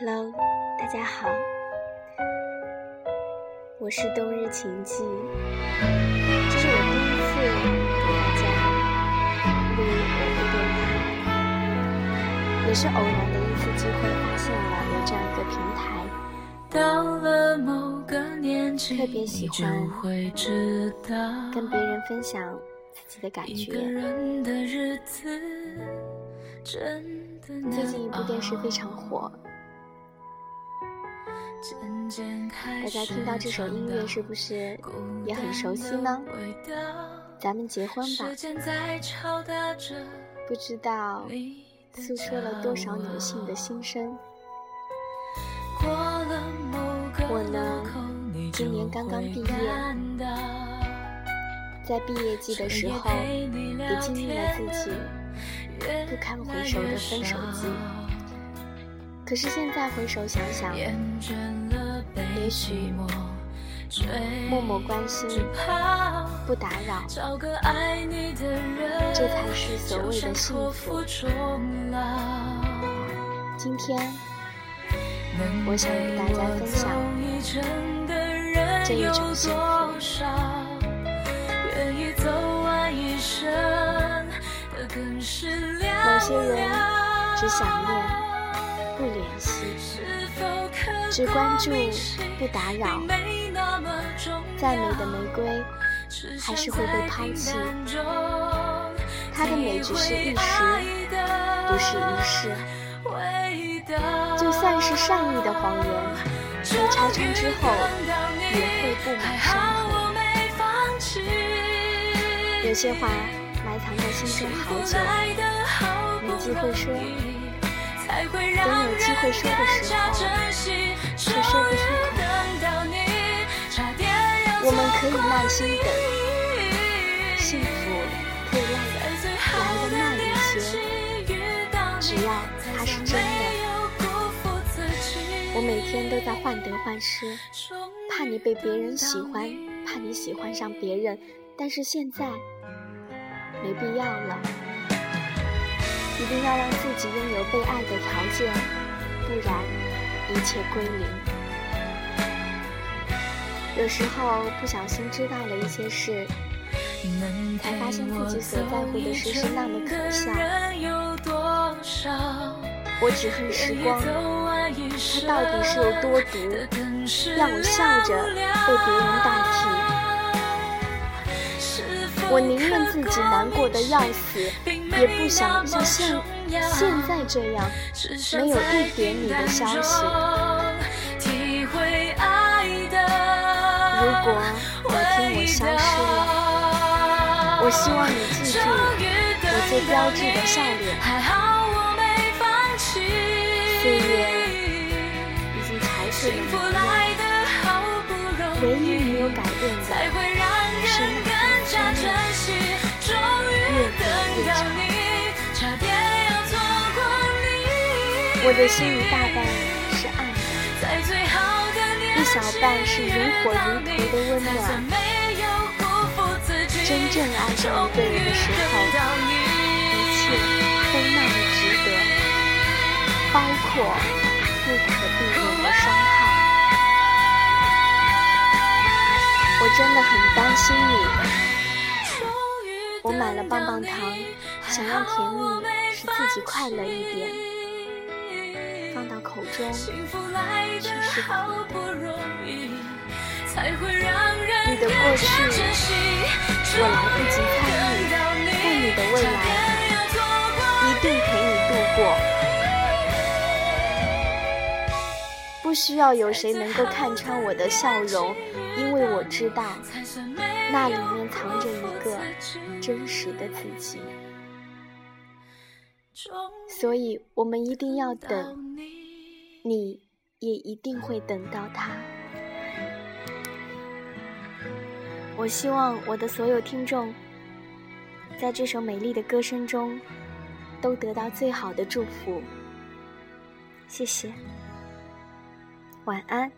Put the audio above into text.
Hello，大家好，我是冬日晴记，这是我第一次给大家录我的电台，也是偶然的一次机会发现了有这样一个平台，到了某个年特别喜欢跟别人分享自己的感觉。最近一部电视非常火。大家听到这首音乐是不是也很熟悉呢？咱们结婚吧，不知道诉说了多少女性的心声。我呢，今年刚刚毕业，在毕业季的时候也经历了自己不堪回首的分手季。可是现在回首想想，也许默默关心，不打扰，这才是所谓的幸福。今天，我想与大家分享这一种幸福。某些人只想念。不联系，只关注，不打扰。再美的玫瑰，还是会被抛弃。它的美只是一时，不是一世。就算是善意的谎言，被拆穿之后，也会布满伤痕。有些话埋藏在心中好久，没机会说。等有机会说的时候，却说不出口。我们可以耐心等，幸福可以来的慢一些，只要它是真的。我每天都在患得患失，怕你被别人喜欢，怕你喜欢上别人，但是现在没必要了。一定要让自己拥有被爱的条件，不然一切归零。有时候不小心知道了一些事，才发现自己所在乎的事是那么可笑。我只恨时光，它到底是有多毒，让我笑着被别人代替。我宁愿自己难过的要死，也不想像现现在这样，没有一点你的消息。如果有天我消失了，我希望你记住我最标志的笑脸。岁月已经憔悴了模样，唯一没有改变的我的心一大半是暗的，一小半是如火如荼的温暖。真正爱上一个人的时候，一切都那么值得，包括不可避免的伤害。我真的很担心你。我买了棒棒糖，想让甜蜜使自己快乐一点。口中却是苦的。你的过去我来不及参与，但你的未来一定陪你度过。不需要有谁能够看穿我的笑容，因为我知道那里面藏着一个真实的自己。所以我们一定要等。你也一定会等到他。我希望我的所有听众，在这首美丽的歌声中，都得到最好的祝福。谢谢，晚安。